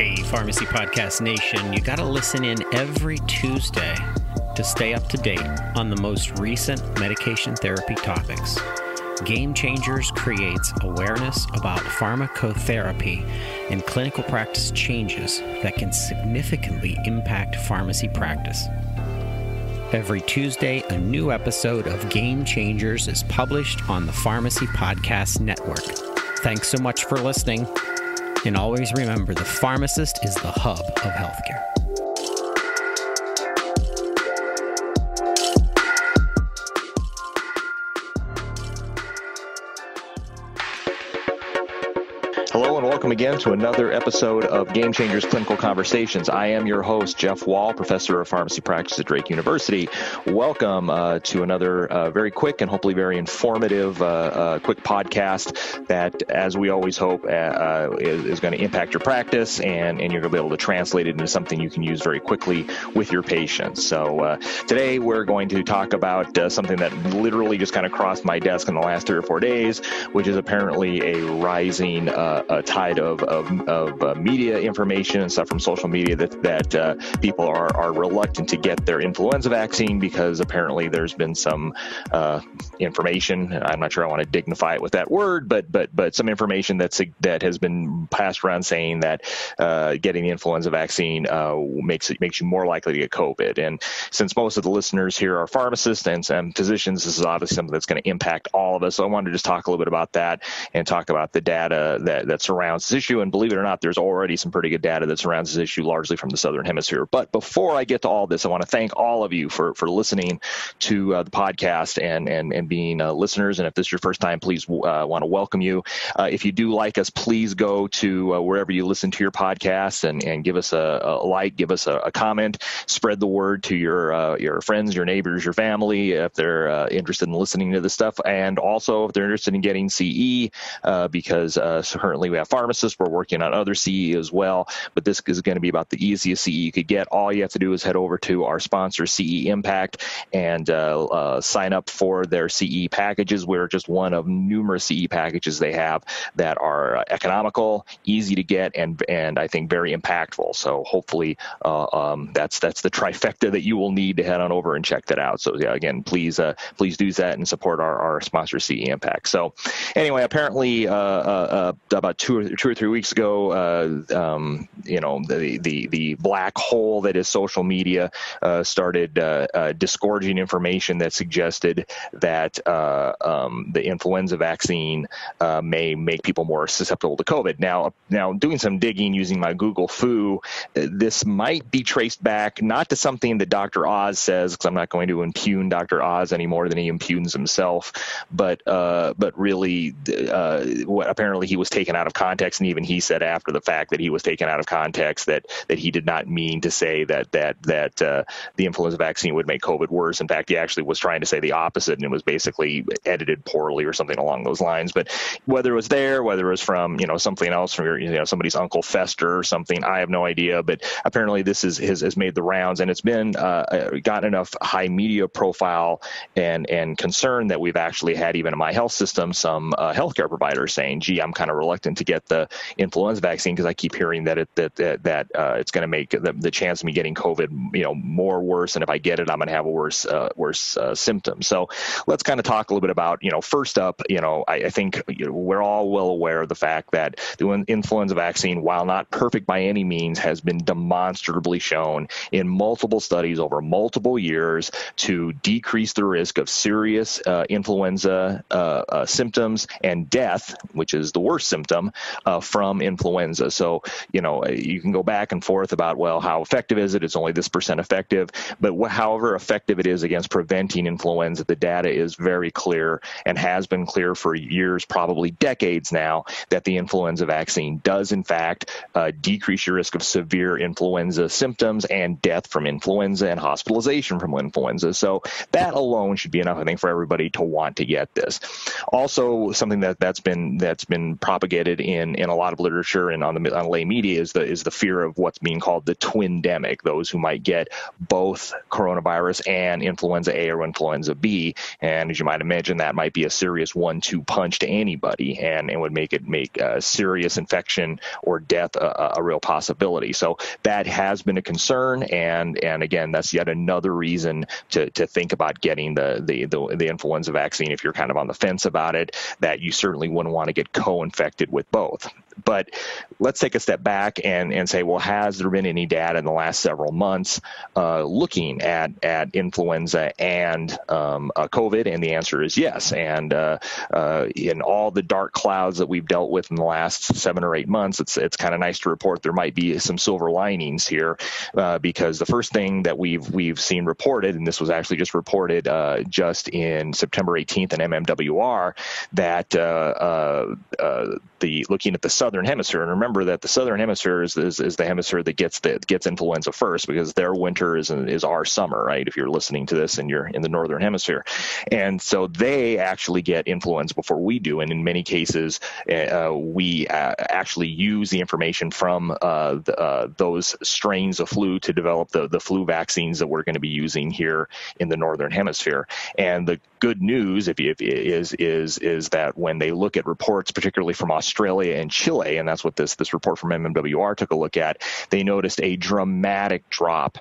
Hey, Pharmacy Podcast Nation, you got to listen in every Tuesday to stay up to date on the most recent medication therapy topics. Game Changers creates awareness about pharmacotherapy and clinical practice changes that can significantly impact pharmacy practice. Every Tuesday, a new episode of Game Changers is published on the Pharmacy Podcast Network. Thanks so much for listening. And always remember the pharmacist is the hub of healthcare. Hello and welcome again to another episode of Game Changers Clinical Conversations. I am your host, Jeff Wall, professor of pharmacy practice at Drake University. Welcome uh, to another uh, very quick and hopefully very informative, uh, uh quick podcast that, as we always hope, uh, uh, is, is going to impact your practice and, and you're going to be able to translate it into something you can use very quickly with your patients. So today we're going to talk about something that literally just kind of crossed my desk in the last three or four days, which is apparently a rising a tide of, of, of uh, media information and stuff from social media that, that uh, people are, are reluctant to get their influenza vaccine because apparently there's been some uh, information. I'm not sure I want to dignify it with that word, but but but some information that's that has been passed around saying that uh, getting the influenza vaccine uh, makes it makes you more likely to get COVID. And since most of the listeners here are pharmacists and, and physicians, this is obviously something that's going to impact all of us. So I wanted to just talk a little bit about that and talk about the data that that surrounds this issue. And believe it or not, there's already some pretty good data that surrounds this issue, largely from the southern hemisphere. But before I get to all this, I want to thank all of you for for listening to uh, the podcast and and and being uh, listeners. And if this is your first time, please uh, want to welcome you. Uh, if you do like us, please go to uh, wherever you listen to your podcast and and give us a, a like, give us a, a, comment, spread the word to your uh, your friends, your neighbors, your family if they're interested in listening to this stuff, and also if they're interested in getting CE because currently currently we have pharmacists. We're working on other CE as well, but this is going to be about the easiest CE you could get. All you have to do is head over to our sponsor, CE Impact, and uh, uh, sign up for their CE packages. We're just one of numerous CE packages they have that are uh, economical, easy to get, and and I think very impactful. So hopefully uh, um, that's that's the trifecta that you will need to head on over and check that out. So yeah, again, please uh, please do that and support our, our sponsor CE Impact. So anyway, apparently about about two or two or three weeks ago. Uh, um, you know, the, the the black hole that is social media uh, started uh, uh disgorging information that suggested that uh, um, the influenza vaccine may make people more susceptible to COVID. Now, now doing some digging using my Google Foo, this might be traced back not to something that Dr. Oz says, because I'm not going to impugn Dr. Oz any more than he impugns himself, but but really, what apparently he was taken out of context, and even he said after the fact that he was taken out of context that that he did not mean to say that that that uh, the influenza vaccine would make COVID worse. In fact, he actually was trying to say the opposite, and it was basically edited poorly or something along those lines. But whether it was there, whether it was from you know something else from your, you know somebody's uncle Fester or something, I have no idea. But apparently, this is has, has made the rounds, and it's been uh, uh, gotten enough high media profile and and concern that we've actually had even in my health system some uh, healthcare providers saying, "Gee, I'm kind of reluctant." Reluctant to get the influenza vaccine because I keep hearing that it that that, that uh, it's going to make the, the chance of me getting COVID, you know, more worse. And if I get it, I'm going to have a worse uh, worse uh, symptom. So let's kind of talk a little bit about, you know, first up, you know, I, I think you know, we're all well aware of the fact that the influenza vaccine, while not perfect by any means, has been demonstrably shown in multiple studies over multiple years to decrease the risk of serious uh, influenza uh, uh, symptoms and death, which is the worst symptom system uh, from influenza. So, you know, you can go back and forth about, well, how effective is it? It's only this percent effective. But wh- however effective it is against preventing influenza, the data is very clear and has been clear for years, probably decades now, that the influenza vaccine does, in fact, uh, decrease your risk of severe influenza symptoms and death from influenza and hospitalization from influenza. So that alone should be enough, I think, for everybody to want to get this. Also, something that that's been that's been propagated documented in, in a lot of literature and on the on lay media is the is the fear of what's being called the twindemic, those who might get both coronavirus and influenza A or influenza B. And as you might imagine, that might be a serious one-two punch to anybody, and, and would make it make a serious infection or death a, a real possibility. So that has been a concern, and and again, that's yet another reason to, to think about getting the, the the the influenza vaccine if you're kind of on the fence about it. That you certainly wouldn't want to get co-infected with both. But let's take a step back and, and say, well, has there been any data in the last several months uh, looking at, at influenza and um, uh, COVID? And the answer is yes. And uh, uh in all the dark clouds that we've dealt with in the last seven or eight months, it's it's kind of nice to report there might be some silver linings here, uh, because the first thing that we've we've seen reported, and this was actually just reported uh, just in September 18th in MMWR, that the looking at the southern hemisphere. And remember that the southern hemisphere is, is, is the hemisphere that gets the, gets influenza first because their winter is is our summer, right? If you're listening to this and you're in the northern hemisphere, and so they actually get influenza before we do. And in many cases, uh, we uh, actually use the information from uh, the, uh, those strains of flu to develop the the flu vaccines that we're going to be using here in the northern hemisphere. And the good news, if, is is is that when they look at reports, particularly from Australia and Chile Chile, and that's what this this report from MMWR took a look at. They noticed a dramatic drop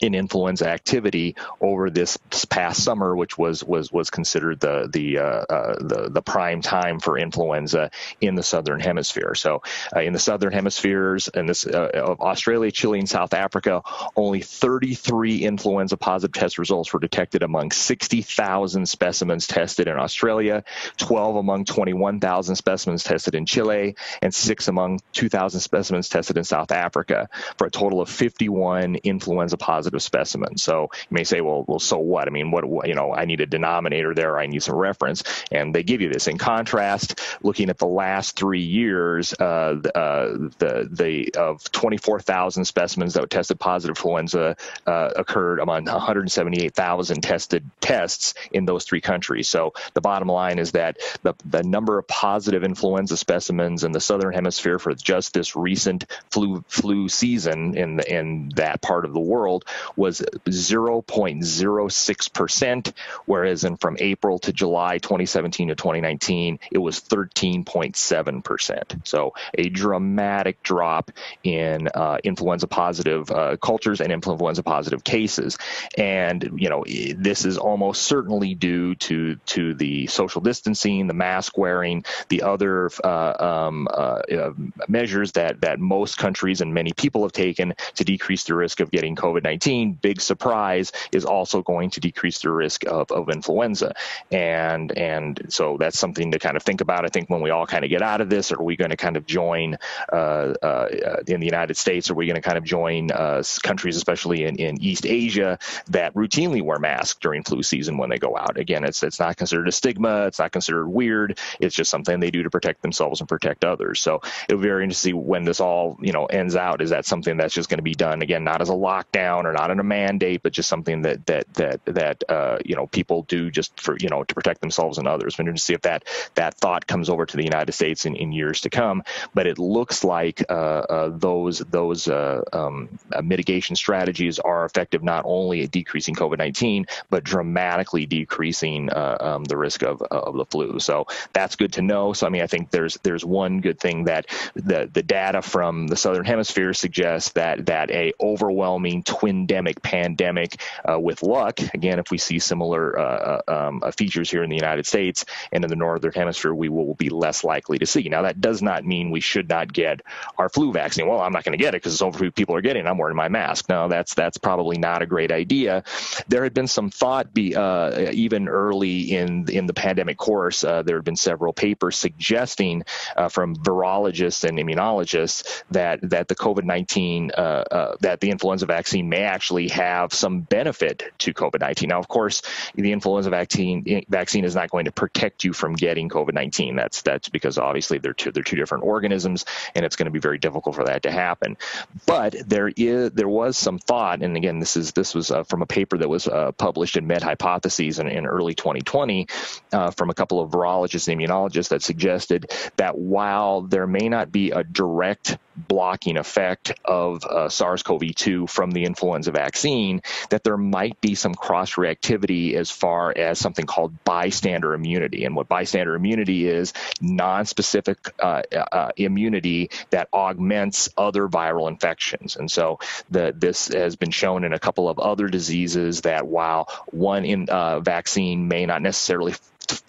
in influenza activity over this past summer, which was was was considered the the uh, uh, the, the prime time for influenza in the southern hemisphere. So, uh, in the southern hemispheres, and this uh, of Australia, Chile, and South Africa, only 33 influenza positive test results were detected among 60,000 specimens tested in Australia, 12 among 21,000 specimens tested in Chile, and six among 2,000 specimens tested in South Africa, for a total of 51 influenza positive positive specimen. So you may say, well, well, so what? I mean, what, you know, I need a denominator there. I need some reference. And they give you this. In contrast, looking at the last three years, uh, uh, the, the, of 24,000 specimens that were tested positive influenza uh, occurred among 178,000 tested tests in those three countries. So the bottom line is that the, the number of positive influenza specimens in the southern hemisphere for just this recent flu flu season in the, in that part of the world was 0.06%, whereas in from April to July 2017 to 2019, it was 13.7%. So a dramatic drop in uh, influenza positive uh, cultures and influenza positive cases. And, you know, this is almost certainly due to, to the social distancing, the mask wearing, the other uh, um, uh, uh, measures that, that most countries and many people have taken to decrease the risk of getting COVID 19 big surprise, is also going to decrease the risk of, of influenza. And and so that's something to kind of think about. I think when we all kind of get out of this, are we going to kind of join uh, uh, in the United States? Are we going to kind of join uh, countries, especially in, in East Asia, that routinely wear masks during flu season when they go out? Again, it's it's not considered a stigma. It's not considered weird. It's just something they do to protect themselves and protect others. So it'll be very interesting to see when this all you know ends out. Is that something that's just going to be done again, not as a lockdown or not in a mandate, but just something that that that that uh, you know people do just for you know to protect themselves and others. Going to see if that that thought comes over to the United States in, in years to come. But it looks like uh, uh, those those uh, um, uh, mitigation strategies are effective not only at decreasing COVID-19, but dramatically decreasing uh, um, the risk of of the flu. So that's good to know. So I mean, I think there's there's one good thing that the the data from the southern hemisphere suggests that that a overwhelming twin endemic pandemic uh, with luck. Again, if we see similar uh, uh, um, uh, features here in the United States and in the northern hemisphere, we will be less likely to see. Now, that does not mean we should not get our flu vaccine. Well, I'm not going to get it because so few people are getting it. I'm wearing my mask. No, that's that's probably not a great idea. There had been some thought, be, uh, even early in in the pandemic course, uh, there had been several papers suggesting from virologists and immunologists that that the COVID-19 that the influenza vaccine may actually have some benefit to COVID 19. Now, of course, the influenza vaccine vaccine is not going to protect you from getting COVID 19. That's that's because obviously they're two they're two different organisms, and it's going to be very difficult for that to happen. But there is there was some thought, and again, this is this was uh, from a paper that was uh, published in Med Hypotheses in, in early 2020 uh, from a couple of virologists and immunologists that suggested that while there may not be a direct blocking effect of uh, SARS-CoV-2 from the influenza vaccine, that there might be some cross-reactivity as far as something called bystander immunity. And what bystander immunity is, non-specific uh, uh, immunity that augments other viral infections. And so the, this has been shown in a couple of other diseases that while one in, uh, vaccine may not necessarily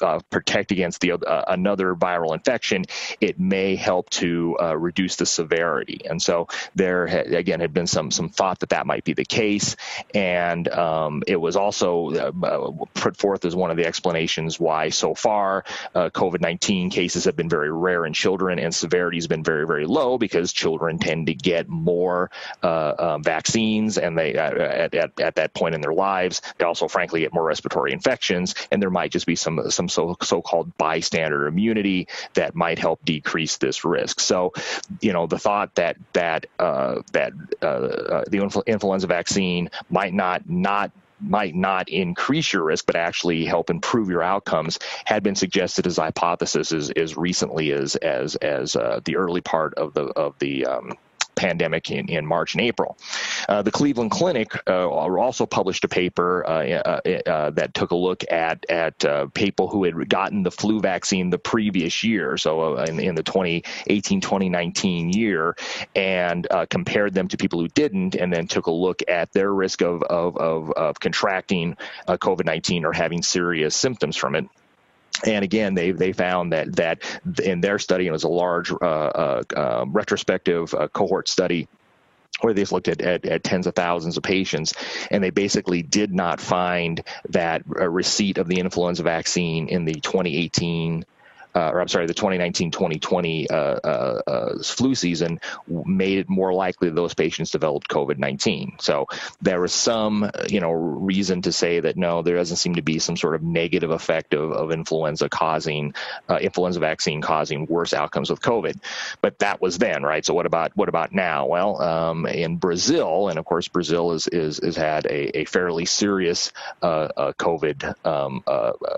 uh, protect against the uh, another viral infection, it may help to uh, reduce the severity. And so there again had been some some thought that that might be the case, and um, it was also uh, put forth as one of the explanations why so far uh, COVID-19 cases have been very rare in children and severity has been very very low because children tend to get more uh, um, vaccines and they at, at, at that point in their lives they also frankly get more respiratory infections and there might just be some some so so-called bystander immunity that might help decrease this risk. So, you know, the thought that that uh, that uh, uh, the influ- influenza vaccine might not not might not increase your risk, but actually help improve your outcomes, had been suggested as hypothesis as, as recently as as as uh, the early part of the of the um, pandemic in, in March and April. Uh, the Cleveland Clinic uh, also published a paper uh, uh, uh that took a look at at uh, people who had gotten the flu vaccine the previous year, so in, in, the 2018-2019 year, and compared them to people who didn't, and then took a look at their risk of of, of, of contracting COVID-19 or having serious symptoms from it and again, they they found that that in their study, it was a large uh, uh, um, retrospective uh, cohort study where they looked at, at, at, tens of thousands of patients, and they basically did not find that receipt of the influenza vaccine in the 2018 uh, or I'm sorry, the 2019-2020 uh, uh, uh, flu season made it more likely those patients developed COVID-19. So there was some, you know, reason to say that no, there doesn't seem to be some sort of negative effect of, of influenza causing uh, influenza vaccine causing worse outcomes with COVID. But that was then, right? So what about what about now? Well, um, in Brazil, and of course Brazil is is has had a, a fairly serious COVID um,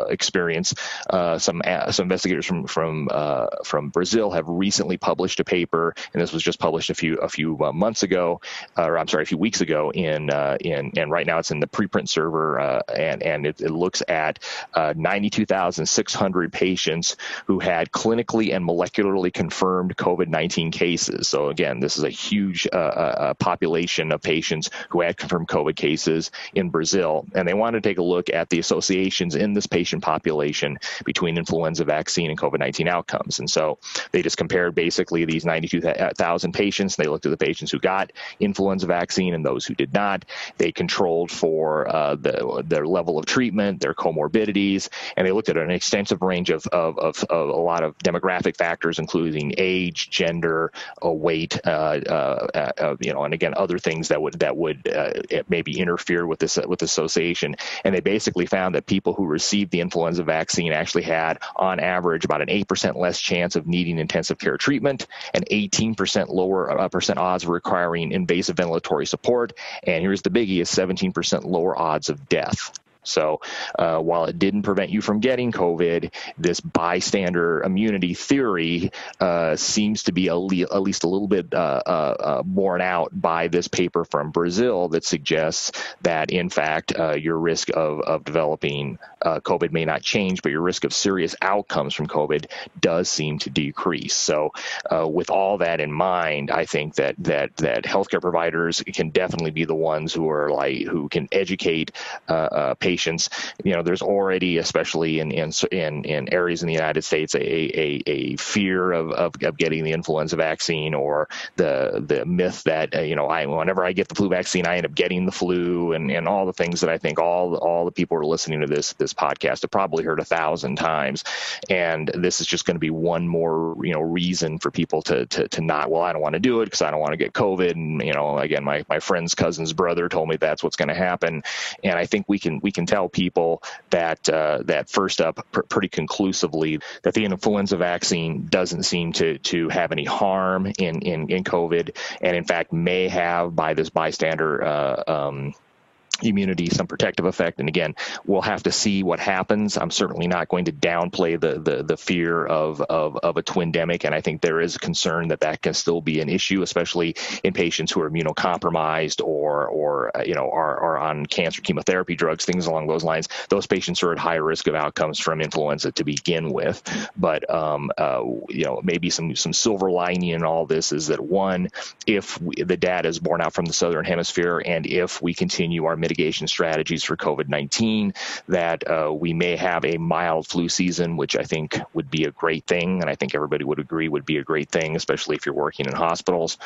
experience. some some investigators from from uh, from Brazil have recently published a paper, and this was just published a few a few uh, months ago, uh, or I'm sorry, a few weeks ago. In uh, in and right now it's in the preprint server, and and it, it, looks at 92,600 patients who had clinically and molecularly confirmed COVID-19 cases. So again, this is a huge population of patients who had confirmed COVID cases in Brazil, and they want to take a look at the associations in this patient population between influenza vaccine and COVID 19 outcomes. And so they just compared basically these 92,000 patients. They looked at the patients who got influenza vaccine and those who did not. They controlled for uh, the, their level of treatment, their comorbidities, and they looked at an extensive range of, of, of, of a lot of demographic factors, including age, gender, uh, weight, uh, uh, uh, you know, and again, other things that would that would maybe interfere with this with association. And they basically found that people who received the influenza vaccine actually had, on average, about an 8% less chance of needing intensive care treatment, an 18% lower uh, percent odds of requiring invasive ventilatory support, and here's the biggie is 17% lower odds of death. So uh, while it didn't prevent you from getting COVID, this bystander immunity theory uh, seems to be le- at least a little bit uh, uh, uh borne out by this paper from Brazil that suggests that, in fact, uh, your risk of, of developing COVID may not change, but your risk of serious outcomes from COVID does seem to decrease. So, with all that in mind, I think that that that healthcare providers can definitely be the ones who are like who can educate patients patients. You know, there's already, especially in in in, in areas in the United States, a a, a fear of, of, of getting the influenza vaccine or the the myth that uh, you know I whenever I get the flu vaccine, I end up getting the flu and, and all the things that I think all all the people who are listening to this this podcast have probably heard a thousand times, and this is just going to be one more you know reason for people to to, to not well I don't want to do it because I don't want to get COVID. And you know again my my friend's cousin's brother told me that's what's going to happen, and I think we can we can tell people that uh, that first up pr- pretty conclusively that the influenza vaccine doesn't seem to to have any harm in in, in COVID, and in fact may have by this bystander uh, um, immunity, some protective effect. And again, we'll have to see what happens. I'm certainly not going to downplay the the, the fear of, of, of a twindemic, and I think there is a concern that that can still be an issue, especially in patients who are immunocompromised or or uh, you know are, are on cancer chemotherapy drugs, things along those lines. Those patients are at higher risk of outcomes from influenza to begin with. But um, uh, you know, maybe some some silver lining in all this is that one, if we, the data is borne out from the southern hemisphere, and if we continue our mitigation strategies for COVID 19, that uh, we may have a mild flu season, which I think would be a great thing. And I think everybody would agree would be a great thing, especially if you're working in hospitals.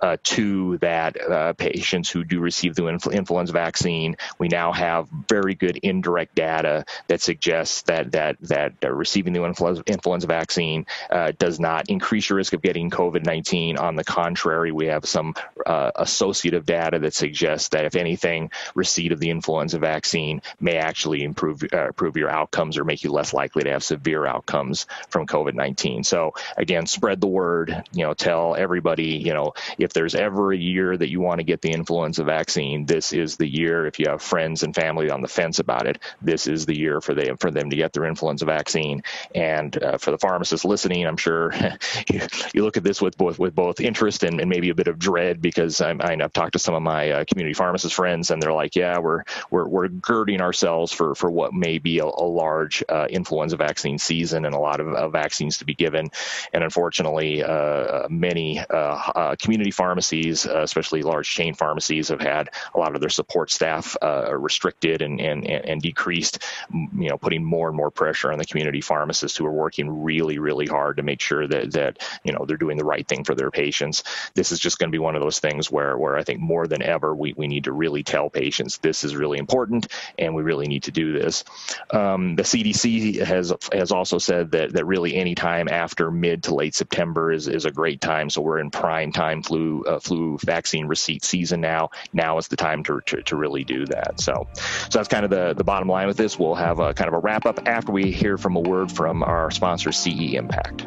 Uh, two, that uh, patients who do receive the influ- influenza vaccine, we now have very good indirect data that suggests that, that, that uh, receiving the influenza, influenza vaccine uh, does not increase your risk of getting COVID 19. On the contrary, we have some uh, associative data that suggests that, if anything, receipt of the influenza vaccine may actually improve uh, improve your outcomes or make you less likely to have severe outcomes from COVID-19. So again, spread the word. You know, tell everybody. You know, if there's ever a year that you want to get the influenza vaccine, this is the year. If you have friends and family on the fence about it, this is the year for them for them to get their influenza vaccine. And uh, for the pharmacists listening, I'm sure you, you, look at this with both with both interest and, and maybe a bit of dread because I'm, I have talked to some of my uh, community pharmacist friends and they're like, yeah, we're we're, we're girding ourselves for for what may be a, a large uh, influenza vaccine season and a lot of uh, vaccines to be given. And unfortunately, uh, uh many uh, community pharmacies, especially large chain pharmacies, have had a lot of their support staff restricted and, and and decreased. You know, putting more and more pressure on the community pharmacists who are working really really hard to make sure that that you know they're doing the right thing for their patients. This is just going to be one of those things where where I think more than ever we, we need to really tell patients this is really important and we really need to do this. Um, the CDC has has also said that that really any time after mid to late September is, is a great time. So we're in prime time flu uh, flu vaccine receipt season now. Now is the time to, to, to, really do that. So so that's kind of the, the bottom line with this. We'll have a kind of a wrap up after we hear from a word from our sponsor CE Impact.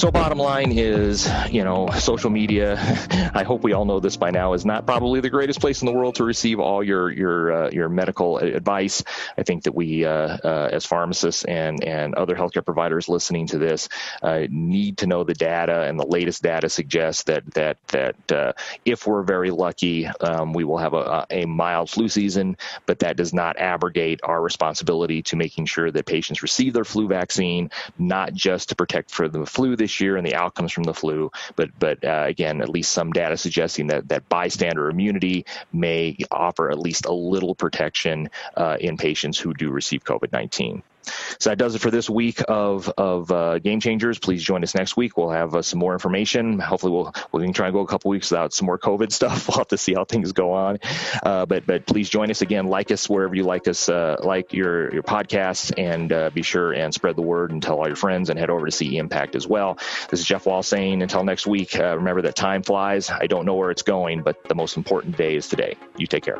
So, bottom line is, you know, social media. I hope we all know this by now is not probably the greatest place in the world to receive all your your uh, your medical advice. I think that we, uh, uh, as pharmacists and and other healthcare providers listening to this, uh, need to know the data, and the latest data suggests that that that uh, if we're very lucky, um, we will have a, a mild flu season, but that does not abrogate our responsibility to making sure that patients receive their flu vaccine, not just to protect for the flu this this year and the outcomes from the flu. But but uh, again, at least some data suggesting that that bystander immunity may offer at least a little protection uh, in patients who do receive COVID nineteen. So that does it for this week of of uh, Game Changers. Please join us next week. We'll have uh, some more information. Hopefully, we'll we can try and go a couple weeks without some more COVID stuff. We'll have to see how things go on. Uh, but but please join us again. Like us wherever you like us, uh, like your your podcasts, and uh, be sure and spread the word and tell all your friends. And head over to CE Impact as well. This is Jeff Wall saying until next week. Uh, remember that time flies. I don't know where it's going, but the most important day is today. You take care.